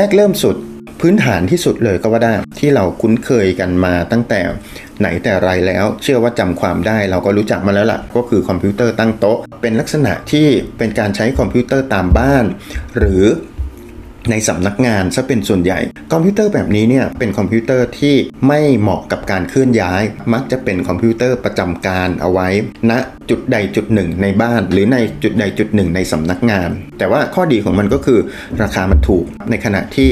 แรกเริ่มสุดพื้นฐานที่สุดเลยก็ว่าได้ที่เราคุ้นเคยกันมาตั้งแต่ไหนแต่ไรแล้ว เชื่อว่าจำความได้เราก็รู้จักมาแล้วล่ะ ก็คือคอมพิวเตอร์ตั้งโต๊ะ เป็นลักษณะที่เป็นการใช้คอมพิวเตอร์ตามบ้าน หรือ ในสำนักงานซะเป็นส่วนใหญ่ คอมพิวเตอร์แบบนี้เนี่ยเป็นคอมพิวเตอร์ที่ไม่เหมาะกับการเคลื่อนย้าย มักจะเป็นคอมพิวเตอร์ประจำการเอาไว้ณนะจุดใดจุดหนึ่งในบ้าน หรือในจุดใดจุดหนึ่งในสำนักงาน แต่ว่าข้อดีของมันก็คือราคามันถูกในขณะที่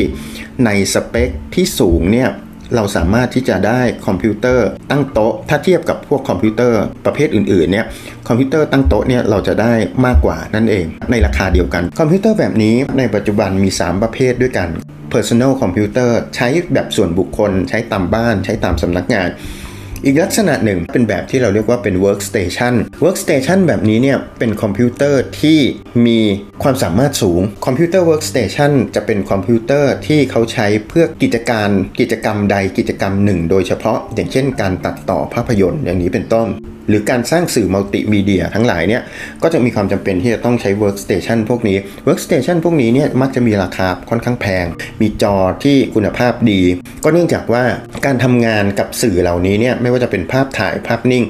ในสเปคที่สูงเนี่ย เราสามารถที่จะได้คอมพิวเตอร์ตั้งโต๊ะ ถ้าเทียบกับพวกคอมพิวเตอร์ประเภทอื่นๆเนี่ยคอมพิวเตอร์ตั้งโต๊ะเนี่ยเราจะได้มากกว่านั่นเอง ในราคาเดียวกัน คอมพิวเตอร์แบบนี้ในปัจจุบันมี 3 ประเภทด้วยกัน Personal Computer ใช้แบบส่วนบุคคล ใช้ตามบ้าน ใช้ตามสำนักงาน อีกลักษณะหนึ่งเป็นแบบที่เราเรียกว่าเป็น workstation workstation แบบนี้เนี่ยเป็นคอมพิวเตอร์ที่มีความสามารถสูงคอมพิวเตอร์ workstation จะเป็นคอมพิวเตอร์ที่เขาใช้เพื่อกิจการกิจกรรมใดกิจกรรมหนึ่ง โดยเฉพาะ อย่างเช่นการตัดต่อภาพยนตร์อย่างนี้เป็นต้น หรือการสร้างสื่อมัลติมีเดียทั้งหลายเนี่ยก็จะมีความจำเป็นที่จะต้องใช้ workstation พวกนี้ workstation พวกนี้เนี่ยมักจะมีราคาค่อนข้างแพง มีจอที่คุณภาพดี ก็เนื่องจากว่าการทำงานกับสื่อเหล่านี้เนี่ยไม่ว่าจะเป็นภาพถ่ายภาพนิ่ง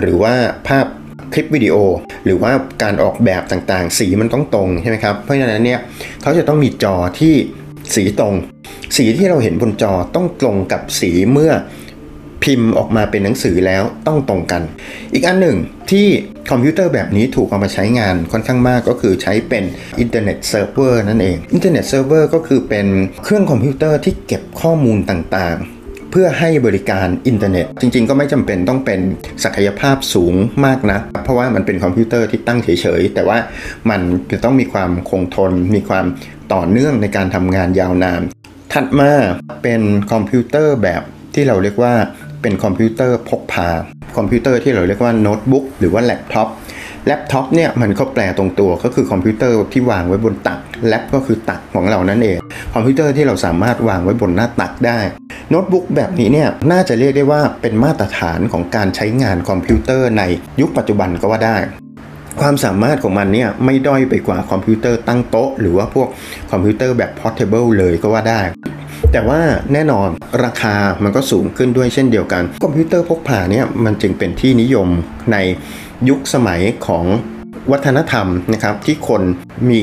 หรือว่าภาพคลิปวิดีโอ หรือว่าการออกแบบต่างๆ สีมันต้องตรงใช่ไหมครับเพราะฉะนั้นเนี่ยเขาจะต้องมีจอที่สีตรง สีที่เราเห็นบนจอต้องตรงกับสีเมื่อ พิมพ์ออกมาเป็นหนังสือแล้วต้องตรงกัน อีกอันหนึ่งที่คอมพิวเตอร์แบบนี้ถูกเอามาใช้งานค่อนข้างมากก็คือใช้เป็นอินเทอร์เน็ตเซิร์ฟเวอร์นั่นเองอินเทอร์เน็ตเซิร์ฟเวอร์ก็คือเป็นเครื่องคอมพิวเตอร์ที่เก็บข้อมูลต่างๆเพื่อให้บริการอินเทอร์เน็ต จริง ๆ ก็ไม่จำเป็นต้องเป็นศักยภาพสูงมากนะ เพราะว่ามันเป็นคอมพิวเตอร์ที่ตั้งเฉยๆ แต่ว่ามันจะต้องมีความคงทน มีความต่อเนื่องในการทำงานยาวนาน ถัดมาเป็นคอมพิวเตอร์แบบที่เราเรียกว่า เป็นคอมพิวเตอร์พกพา คอมพิวเตอร์ที่เราเรียกว่าโน้ตบุ๊กหรือว่าแล็ปท็อปแล็ปท็อปเนี่ยมันก็แปลตรงตัวก็คือคอมพิวเตอร์ที่วางไว้บนตักlap ก็คือตักของเรานั่นเอง คอมพิวเตอร์ที่เราสามารถวางไว้บนหน้าตักได้โน้ตบุ๊กแบบนี้เนี่ยน่าจะเรียกได้ว่าเป็นมาตรฐานของการใช้งานคอมพิวเตอร์ในยุคปัจจุบันก็ว่าได้ ความสามารถของมันเนี่ยไม่ด้อยไปกว่าคอมพิวเตอร์ตั้งโต๊ะ หรือว่าพวกคอมพิวเตอร์แบบ portable เลยก็ว่าได้ แต่ว่าแน่นอนราคามันก็สูงขึ้นด้วยเช่นเดียวกัน คอมพิวเตอร์พกพาเนี่ยมันจึงเป็นที่นิยมในยุคสมัยของวัฒนธรรมนะครับที่คนมี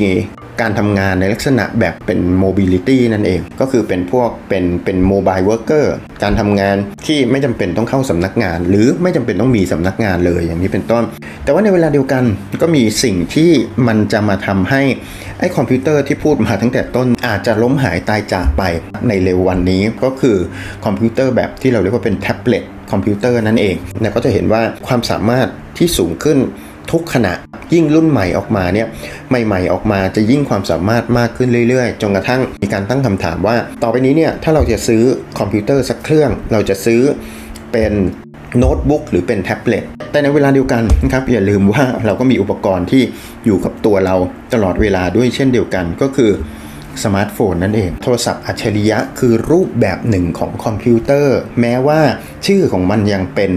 การทำงานในลักษณะแบบเป็น mobility นั่นเอง ก็คือเป็นพวกเป็นเป็น mobile worker การทำงานที่ไม่จำเป็นต้องเข้าสำนักงาน หรือไม่จำเป็นต้องมีสำนักงานเลยอย่างนี้เป็นต้น แต่ว่าในเวลาเดียวกันก็มีสิ่งที่มันจะมาทำให้ไอ้คอมพิวเตอร์ที่พูดมาตั้งแต่ต้นอาจจะล้มหายตายจากไปในเร็ววันนี้ก็คือคอมพิวเตอร์แบบที่เราเรียกว่าเป็นแท็บเล็ตคอมพิวเตอร์นั่นเองเนี่ยก็จะเห็นว่าความสามารถที่สูงขึ้นทุกขณะ ยิ่งรุ่นใหม่ออกมาเนี่ยใหม่ๆออกมาจะยิ่งความสามารถมากขึ้นเรื่อยๆ จนกระทั่งมีการตั้งคำถามว่า ต่อไปนี้เนี่ยถ้าเราจะซื้อคอมพิวเตอร์สักเครื่อง เราจะซื้อเป็นโน้ตบุ๊กหรือเป็นแท็บเล็ตแต่ในเวลาเดียวกันนะครับอย่าลืมว่าเราก็มีอุปกรณ์ที่อยู่กับตัวเราตลอดเวลาด้วยเช่นเดียวกันก็คือสมาร์ทโฟนนั่นเอง โทรศัพท์อัจฉริยะคือรูปแบบหนึ่งของคอมพิวเตอร์ แม้ว่าชื่อของมันยังเป็น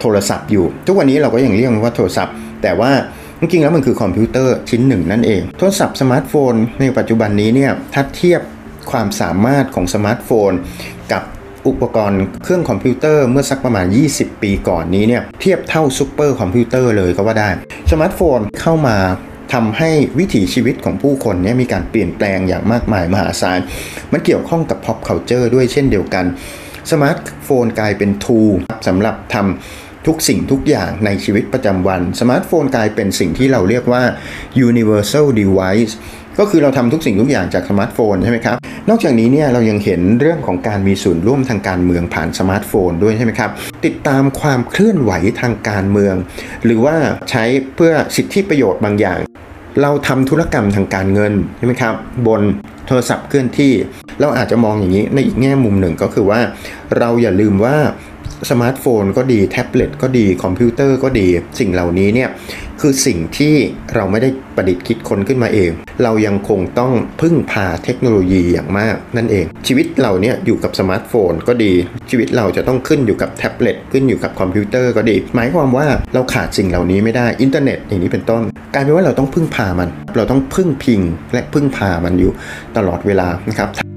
โทรศัพท์อยู่ ทุกวันนี้เราก็ยังเรียกว่าโทรศัพท์ แต่ว่าจริงๆแล้วมันคือคอมพิวเตอร์ชิ้นหนึ่งนั่นเอง โทรศัพท์สมาร์ทโฟน ในปัจจุบันนี้เนี่ยถ้าเทียบความสามารถของสมาร์ทโฟน กับอุปกรณ์เครื่องคอมพิวเตอร์เมื่อสักประมาณ 20 ปีก่อนนี้เนี่ยเทียบเท่าซูเปอร์คอมพิวเตอร์เลยก็ว่าได้สมาร์ทโฟนเข้ามาทำให้วิถีชีวิตของผู้คนเนี่ยมีการเปลี่ยนแปลงอย่างมากมายมหาศาล มันเกี่ยวข้องกับ pop culture ด้วยเช่นเดียวกัน สมาร์ทโฟนกลายเป็น tool สำหรับทำ ทุกสิ่งทุกอย่างในชีวิตประจำวัน สมาร์ทโฟนกลายเป็นสิ่งที่เราเรียกว่า universal device ก็คือเราทำทุกสิ่งทุกอย่างจากสมาร์ทโฟนใช่ไหมครับ นอกจากนี้เนี่ยเรายังเห็นเรื่องของการมีส่วนร่วมทางการเมืองผ่านสมาร์ทโฟนด้วยใช่ไหมครับ ติดตามความเคลื่อนไหวทางการเมือง หรือว่าใช้เพื่อสิทธิประโยชน์บางอย่าง เราทำธุรกรรมทางการเงินใช่ไหมครับบนโทรศัพท์เคลื่อนที่ เราอาจจะมองอย่างนี้ในอีกแง่มุมหนึ่งก็คือว่า เราอย่าลืมว่า สมาร์ทโฟนก็ดีแท็บเล็ตก็ดีคอมพิวเตอร์ก็ดี สิ่งเหล่านี้เนี่ยคือสิ่งที่เราไม่ได้ประดิษฐ์คิดค้นขึ้นมาเอง เรายังคงต้องพึ่งพาเทคโนโลยีอย่างมากนั่นเอง ชีวิตเราเนี่ยอยู่กับสมาร์ทโฟนก็ดี ชีวิตเราจะต้องขึ้นอยู่กับแท็บเล็ตขึ้นอยู่กับคอมพิวเตอร์ก็ดี หมายความว่าเราขาดสิ่งเหล่านี้ไม่ได้อินเทอร์เน็ตอย่างนี้เป็นต้นกลายเป็นว่าเราต้องพึ่งพามัน เราต้องพึ่งพิงและพึ่งพามันอยู่ตลอดเวลานะครับ